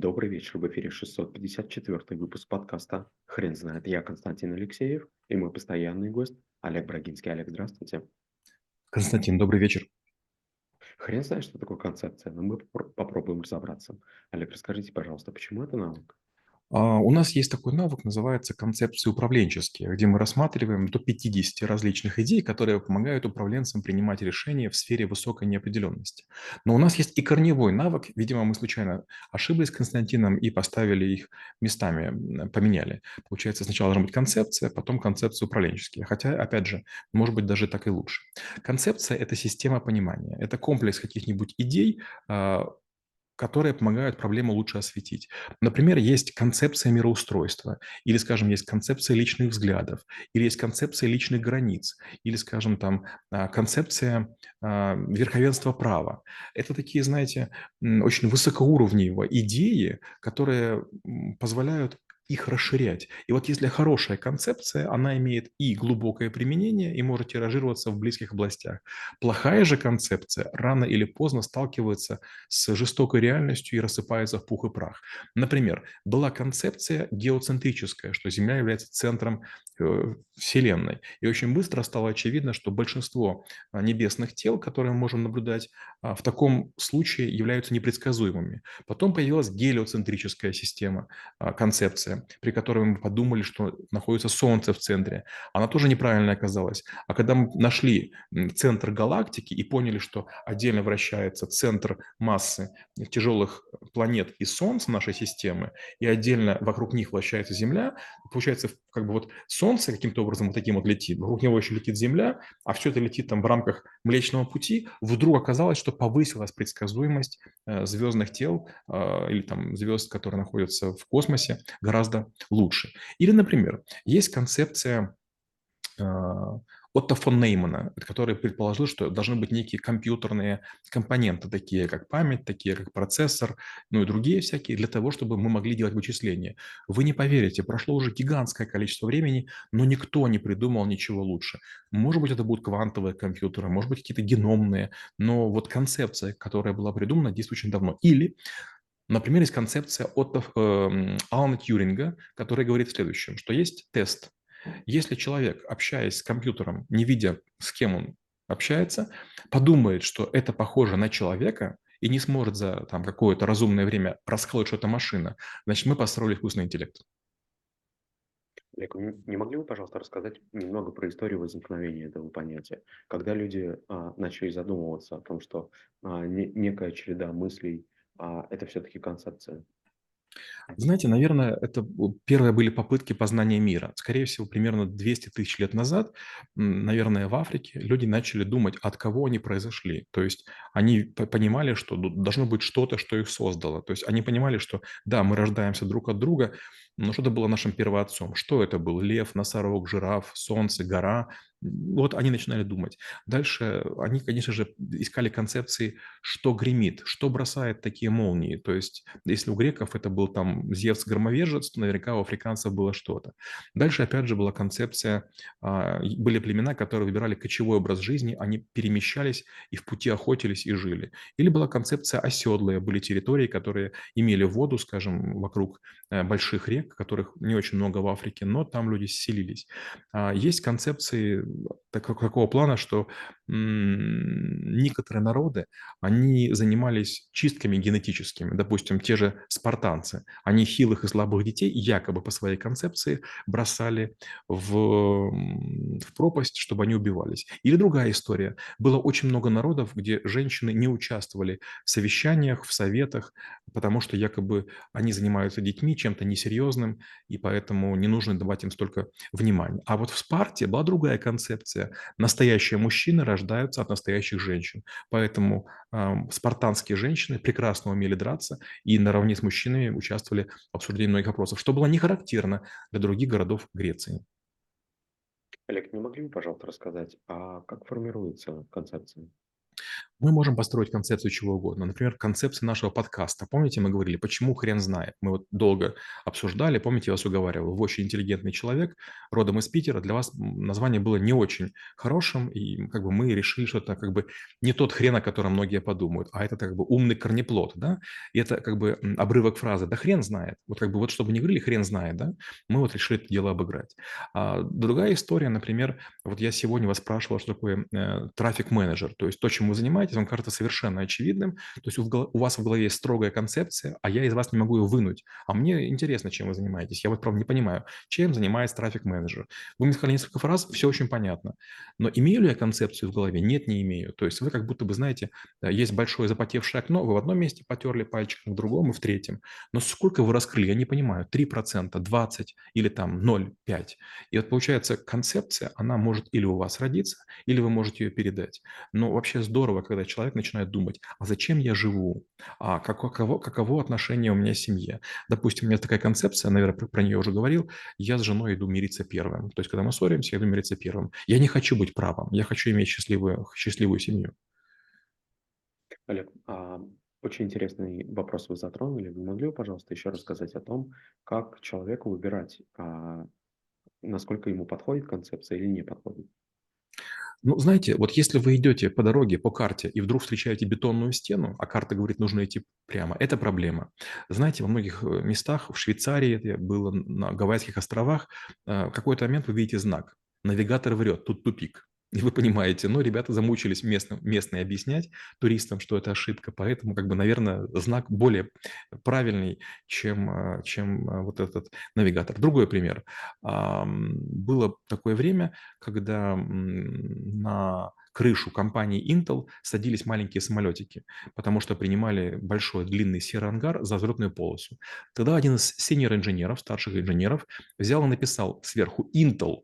Добрый вечер, в эфире 654 выпуск подкаста «Хрен знает». Я Константин Алексеев и мой постоянный гость Олег Брагинский. Олег, здравствуйте. Константин, добрый вечер. Хрен знает, что такое концепция, но мы попробуем разобраться. Олег, расскажите, пожалуйста, почему это наука? А, у нас есть такой навык, называется концепции управленческие, где мы рассматриваем до 50 различных идей, которые помогают управленцам принимать решения в сфере высокой неопределенности. Но у нас есть и корневой навык, видимо, мы случайно ошиблись с Константином и поставили их местами, поменяли. Получается, сначала должна быть концепция, потом концепция управленческие. Хотя, опять же, может быть даже так и лучше. Концепция – это система понимания, это комплекс каких-нибудь идей, а, которые помогают проблему лучше осветить. Например, есть концепция мироустройства, или, скажем, есть концепция личных взглядов, или есть концепция личных границ, или, скажем, там а, концепция а, верховенства права. Это такие, знаете, очень высокоуровневые идеи, которые позволяют их расширять. И вот если хорошая концепция, она имеет и глубокое применение, и может тиражироваться в близких областях. Плохая же концепция рано или поздно сталкивается с жестокой реальностью и рассыпается в пух и прах. Например, была концепция геоцентрическая, что Земля является центром э, Вселенной. И очень быстро стало очевидно, что большинство а, небесных тел, которые мы можем наблюдать, а, в таком случае являются непредсказуемыми. Потом появилась гелиоцентрическая система, а, при которой мы подумали, что находится Солнце в центре. Она тоже неправильная оказалась. А когда мы нашли центр галактики и поняли, что отдельно вращается центр массы тяжелых планет и Солнца нашей системы, и отдельно вокруг них вращается Земля, получается, как бы вот Солнце каким-то образом вот таким вот летит, вокруг него еще летит Земля, а все это летит там в рамках Млечного Пути, вдруг оказалось, что повысилась предсказуемость э, звездных тел э, или там звезд, которые находятся в космосе, гораздо гораздо лучше. Или, например, есть концепция а, Отто фон Неймана, который предположил, что должны быть некие компьютерные компоненты, такие как память, такие как процессор, ну и другие всякие, для того, чтобы мы могли делать вычисления. Вы не поверите, прошло уже гигантское количество времени, но никто не придумал ничего лучше. Может быть, это будут квантовые компьютеры, может быть, какие-то геномные, но вот концепция, которая была придумана, действует очень давно. Или Например, есть концепция от э, Алана Тьюринга, которая говорит в следующем, что есть тест. Если человек, общаясь с компьютером, не видя, с кем он общается, подумает, что это похоже на человека и не сможет за там, какое-то разумное время расколоть, что это машина, значит, мы построили искусственный интеллект. Олег, не могли бы, пожалуйста, рассказать немного про историю возникновения этого понятия? Когда люди а, начали задумываться о том, что а, не, некая череда мыслей а это все-таки концепция. Знаете, наверное, это первые были попытки познания мира. Скорее всего, примерно 200 тысяч лет назад, наверное, в Африке люди начали думать, от кого они произошли. То есть они понимали, что должно быть что-то, что их создало. То есть они понимали, что да, мы рождаемся друг от друга, но что-то было нашим первоотцом. Что это был? Лев, носорог, жираф, солнце, гора. Вот они начинали думать. Дальше они, конечно же, искали концепции, что гремит, что бросает такие молнии. То есть, если у греков это был там Зевс-громовержец, то наверняка у африканцев было что-то. Дальше, опять же, была концепция, а, были племена, которые выбирали кочевой образ жизни, они перемещались и в пути охотились и жили. Или была концепция оседлая, были территории, которые имели воду, скажем, вокруг э, больших рек, которых не очень много в Африке, но там люди селились. А, есть концепции такого плана, что некоторые народы, они занимались чистками генетическими. Допустим, те же спартанцы, они хилых и слабых детей якобы по своей концепции бросали в, в пропасть, чтобы они убивались. Или другая история. Было очень много народов, где женщины не участвовали в совещаниях, в советах, потому что якобы они занимаются детьми, чем-то несерьезным, и поэтому не нужно давать им столько внимания. А вот в Спарте была другая концепция. Настоящие мужчины рождаются от настоящих женщин. Поэтому э, спартанские женщины прекрасно умели драться и наравне с мужчинами участвовали в обсуждении многих вопросов, что было не характерно для других городов Греции. Олег, не могли бы, пожалуйста, рассказать, а как формируется концепция? Мы можем построить концепцию чего угодно. Например, концепцию нашего подкаста. Помните, мы говорили, почему хрен знает? Мы вот долго обсуждали, помните, я вас уговаривал, вы очень интеллигентный человек, родом из Питера, для вас название было не очень хорошим, и как бы мы решили, что это как бы не тот хрен, о котором многие подумают, а это как бы умный корнеплод, да? И это как бы обрывок фразы «да хрен знает». Вот как бы вот чтобы не говорили «хрен знает», да, мы вот решили это дело обыграть. А другая история, например, вот я сегодня вас спрашивал, что такое э, трафик-менеджер, то есть то, чем вы занимаетесь, занимаетесь, вам кажется совершенно очевидным. То есть у вас в голове есть строгая концепция, а я из вас не могу ее вынуть. А мне интересно, чем вы занимаетесь. Я вот, правда, не понимаю, чем занимается трафик-менеджер. Вы мне сказали несколько фраз, все очень понятно. Но имею ли я концепцию в голове? Нет, не имею. То есть вы как будто бы, знаете, есть большое запотевшее окно, вы в одном месте потерли пальчиком, в другом и в третьем. Но сколько вы раскрыли, я не понимаю. 3%, 20% или там 0,5%. И вот получается, концепция, она может или у вас родиться, или вы можете ее передать. Но вообще здорово, когда когда человек начинает думать, а зачем я живу, а каково, каково отношение у меня к семье. Допустим, у меня такая концепция, наверное, про, про нее уже говорил, я с женой иду мириться первым. То есть, когда мы ссоримся, я иду мириться первым. Я не хочу быть правым, я хочу иметь счастливую, счастливую семью. Олег, а очень интересный вопрос вы затронули. Вы могли бы, пожалуйста, еще рассказать о том, как человеку выбирать, а, насколько ему подходит концепция или не подходит? Ну, знаете, вот если вы идете по дороге, по карте, и вдруг встречаете бетонную стену, а карта говорит, нужно идти прямо, это проблема. Знаете, во многих э, местах, в Швейцарии, это было на Гавайских островах, э, в какой-то момент вы видите знак. Навигатор врет, тут тупик. И вы понимаете, но ребята замучились местным, местные объяснять туристам, что это ошибка, поэтому, как бы, наверное, знак более правильный, чем, э, чем э, вот этот навигатор. Другой пример. Было такое время, когда на крышу компании Intel садились маленькие самолетики, потому что принимали большой длинный серый ангар за взлетную полосу. Тогда один из сеньор-инженеров, старших инженеров, взял и написал сверху Intel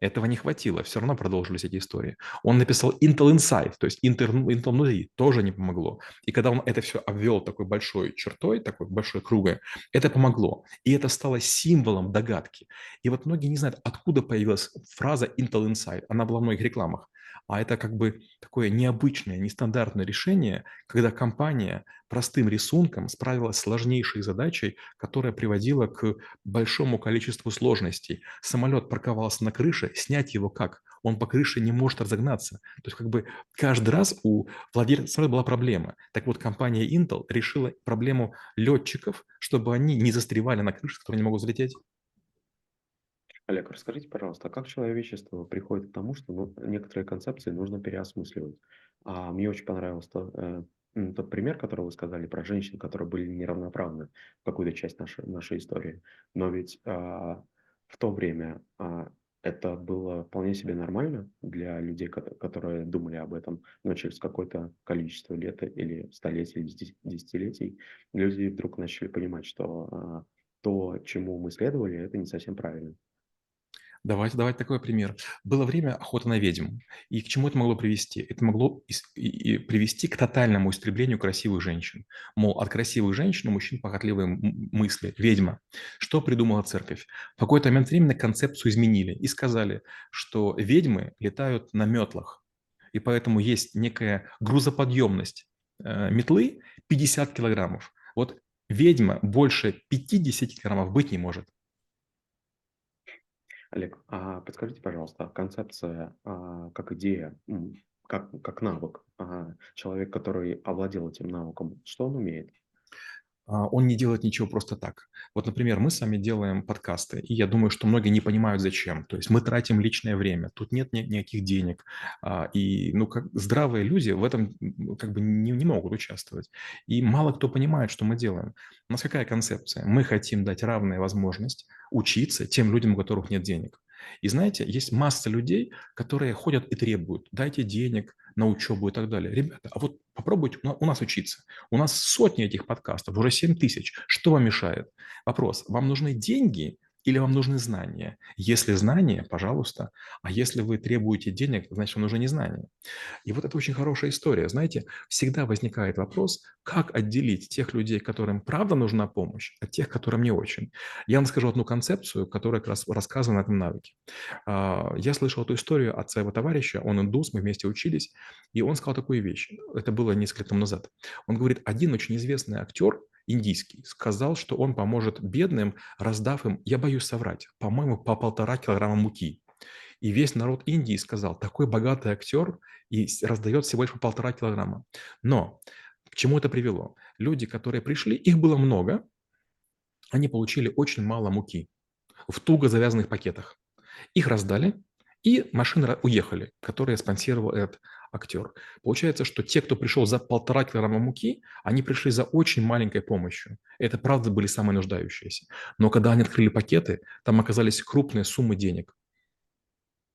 этого не хватило, все равно продолжились эти истории. Он написал Intel Inside, то есть Intel, Intel внутри, тоже не помогло. И когда он это все обвел такой большой чертой, такой большой кругой, это помогло. И это стало символом догадки. И вот многие не знают, откуда появилась фраза Intel Inside. Она была в многих рекламах а это как бы такое необычное, нестандартное решение, когда компания простым рисунком справилась с сложнейшей задачей, которая приводила к большому количеству сложностей. Самолет парковался на крыше, снять его как? Он по крыше не может разогнаться. То есть как бы каждый раз у владельца самолета была проблема. Так вот, компания Intel решила проблему летчиков, чтобы они не застревали на крыше, которые не могут взлететь. Олег, расскажите, пожалуйста, а как человечество приходит к тому, что ну, некоторые концепции нужно переосмысливать? А мне очень понравился тот, э, тот пример, который вы сказали про женщин, которые были неравноправны в какую-то часть нашей, нашей истории. Но ведь а, в то время а, это было вполне себе нормально для людей, которые думали об этом, но через какое-то количество лет или столетий, или десятилетий люди вдруг начали понимать, что а, то, чему мы следовали, это не совсем правильно. Давайте давать такой пример. Было время охоты на ведьм. И к чему это могло привести? Это могло привести к тотальному истреблению красивых женщин. Мол, от красивых женщин у мужчин похотливые мысли. Ведьма. Что придумала церковь? В какой-то момент времени концепцию изменили и сказали, что ведьмы летают на метлах. И поэтому есть некая грузоподъемность э, метлы 50 килограммов. Вот ведьма больше 50 килограммов быть не может. Олег, а подскажите, пожалуйста, концепция а, как идея, как, как навык, а, человек, который овладел этим навыком, что он умеет? А, он не делает ничего просто так. Вот, например, мы с вами делаем подкасты, и я думаю, что многие не понимают, зачем. То есть мы тратим личное время, тут нет ни, никаких денег, а, и ну, как здравые люди в этом как бы не, не могут участвовать. И мало кто понимает, что мы делаем. У нас какая концепция? Мы хотим дать равную возможность учиться тем людям, у которых нет денег. И знаете, есть масса людей, которые ходят и требуют, дайте денег, на учебу и так далее. Ребята, а вот попробуйте у нас учиться. У нас сотни этих подкастов, уже 7 тысяч. Что вам мешает? Вопрос, вам нужны деньги или вам нужны знания? Если знания, пожалуйста, а если вы требуете денег, значит, вам нужны не знания. И вот это очень хорошая история. Знаете, всегда возникает вопрос, как отделить тех людей, которым правда нужна помощь, от тех, которым не очень. Я вам скажу одну концепцию, которая как раз рассказана на этом навыке. А, я слышал эту историю от своего товарища, он индус, мы вместе учились, и он сказал такую вещь. Это было несколько лет назад. Он говорит, один очень известный актер, индийский, сказал, что он поможет бедным, раздав им, я боюсь соврать, по-моему, по полтора килограмма муки. И весь народ Индии сказал, такой богатый актер и раздает всего лишь по полтора килограмма. Но к чему это привело? Люди, которые пришли, их было много, они получили очень мало муки в туго завязанных пакетах. Их раздали, и машины уехали, которые спонсировал этот актер. Получается, что те, кто пришел за полтора килограмма муки, они пришли за очень маленькой помощью. Это правда были самые нуждающиеся. Но когда они открыли пакеты, там оказались крупные суммы денег.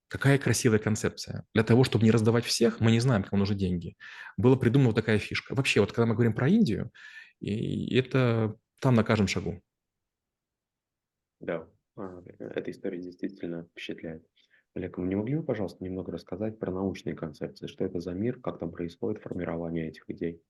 Какая красивая концепция. Для того, чтобы не раздавать всех, мы не знаем, кому нужны деньги. Была придумана такая фишка. Вообще, вот когда мы говорим про Индию, и это там на каждом шагу. Да, а, эта история действительно впечатляет. Олег, вы не могли бы, пожалуйста, немного рассказать про научные концепции? Что это за мир, как там происходит формирование этих идей?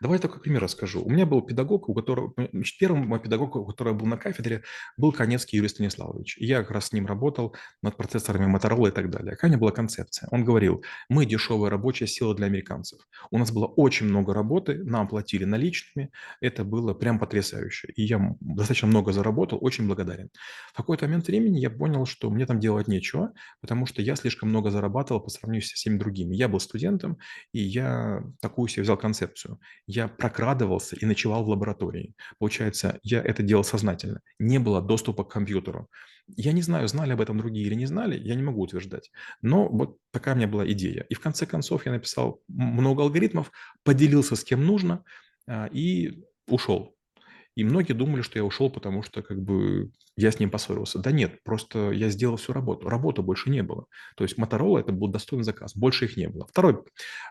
Давай такой пример расскажу. У меня был педагог, у которого, значит, первым мой педагог, у которого был на кафедре, был Конецкий Юрий Станиславович. Я как раз с ним работал над процессорами Motorola и так далее. Какая у него была концепция? Он говорил, мы дешевая рабочая сила для американцев. У нас было очень много работы, нам платили наличными. Это было прям потрясающе. И я достаточно много заработал, очень благодарен. В какой-то момент времени я понял, что мне там делать нечего, потому что я слишком много зарабатывал по сравнению со всеми другими. Я был студентом, и я такую себе взял концепцию информацию. Я прокрадывался и ночевал в лаборатории. Получается, я это делал сознательно. Не было доступа к компьютеру. Я не знаю, знали об этом другие или не знали, я не могу утверждать. Но вот такая у меня была идея. И в конце концов я написал много алгоритмов, поделился с кем нужно а, и ушел. И многие думали, что я ушел, потому что как бы я с ним поссорился. Да нет, просто я сделал всю работу. Работы больше не было. То есть Моторола это был достойный заказ, больше их не было. Второй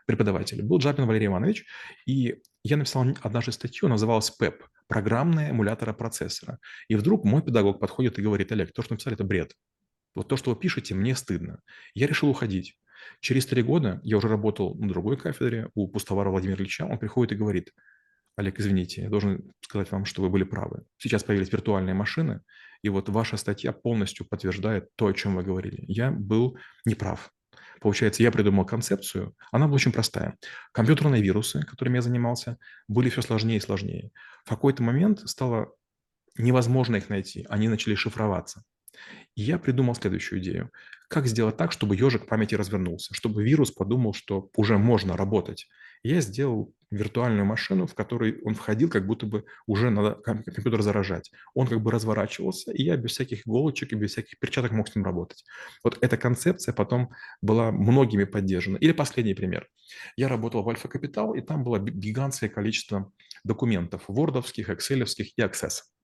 преподаватель был Джапин Валерий Иванович, и я написал однажды статью, называлась ПЭП – программная эмулятора процессора. И вдруг мой педагог подходит и говорит, Олег, то, что написали, это бред. Вот то, что вы пишете, мне стыдно. Я решил уходить. Через три года я уже работал на другой кафедре у Пустовара Владимира Ильича. Он приходит и говорит, Олег, извините, я должен сказать вам, что вы были правы. Сейчас появились виртуальные машины, и вот ваша статья полностью подтверждает то, о чем вы говорили. Я был неправ. Получается, я придумал концепцию, она была очень простая. Компьютерные вирусы, которыми я занимался, были все сложнее и сложнее. В какой-то момент стало невозможно их найти, они начали шифроваться. И я придумал следующую идею. Как сделать так, чтобы ежик памяти развернулся, чтобы вирус подумал, что уже можно работать. я сделал виртуальную машину, в которой он входил, как будто бы уже надо компьютер заражать. Он как бы разворачивался, и я без всяких иголочек и без всяких перчаток мог с ним работать. Вот эта концепция потом была многими поддержана. Или последний пример. Я работал в Альфа Капитал, и там было гигантское количество документов, вордовских, экселевских и Access.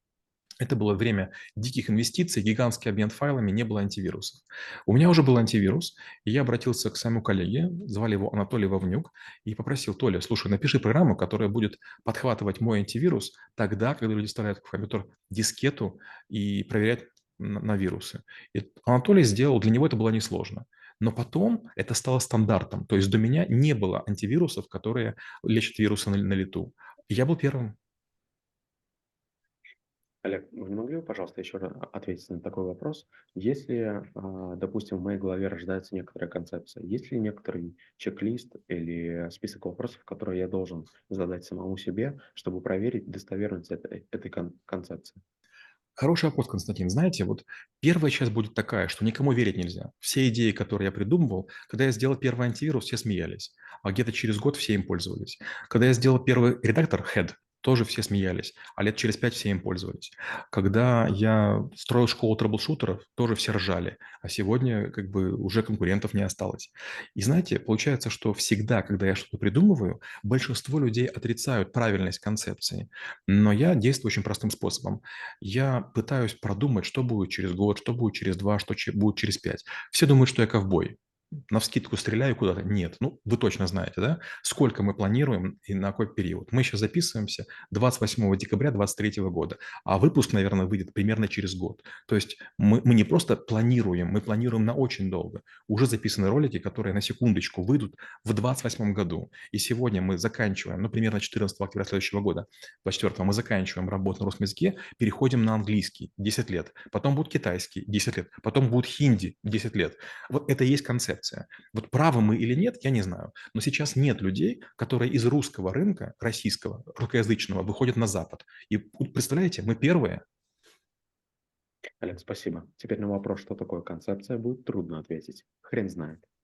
Это было время диких инвестиций, гигантский обмен файлами, не было антивирусов. У меня уже был антивирус, и я обратился к своему коллеге, звали его Анатолий Вовнюк, и попросил, Толя, слушай, напиши программу, которая будет подхватывать мой антивирус тогда, когда люди вставляют в компьютер дискету и проверять на, на вирусы. И Анатолий сделал, для него это было несложно. Но потом это стало стандартом. То есть до меня не было антивирусов, которые лечат вирусы на, на лету. Я был первым. Олег, вы не могли бы, пожалуйста, еще раз ответить на такой вопрос? Если, а, допустим, в моей голове рождается некоторая концепция, есть ли некоторый чек-лист или список вопросов, которые я должен задать самому себе, чтобы проверить достоверность этой, этой кон- концепции? Хороший вопрос, Константин. Знаете, вот первая часть будет такая, что никому верить нельзя. Все идеи, которые я придумывал, когда я сделал первый антивирус, все смеялись, а где-то через год все им пользовались. Когда я сделал первый редактор Head, тоже все смеялись, а лет через пять все им пользовались. Когда я строил школу трэблшутеров, тоже все ржали, а сегодня как бы уже конкурентов не осталось. И знаете, получается, что всегда, когда я что-то придумываю, большинство людей отрицают правильность концепции, но я действую очень простым способом. Я пытаюсь продумать, что будет через год, что будет через два, что будет через пять. Все думают, что я ковбой. Навскидку стреляю куда-то. Нет, ну, вы точно знаете, да? Сколько мы планируем и на какой период? Мы сейчас записываемся 28 декабря 2023 года, а выпуск, наверное, выйдет примерно через год. То есть мы, мы не просто планируем, мы планируем на очень долго. Уже записаны ролики, которые на секундочку выйдут в 28 году. И сегодня мы заканчиваем, ну, примерно 14 октября следующего года, 24 мы заканчиваем работу на русском языке, переходим на английский 10 лет, потом будет китайский 10 лет, потом будет хинди 10 лет. Вот это и есть концепция. Вот правы мы или нет, я не знаю. Но сейчас нет людей, которые из русского рынка, российского, русскоязычного, выходят на Запад. И представляете, мы первые. Олег, спасибо. Теперь на вопрос, что такое концепция, будет трудно ответить. Хрен знает.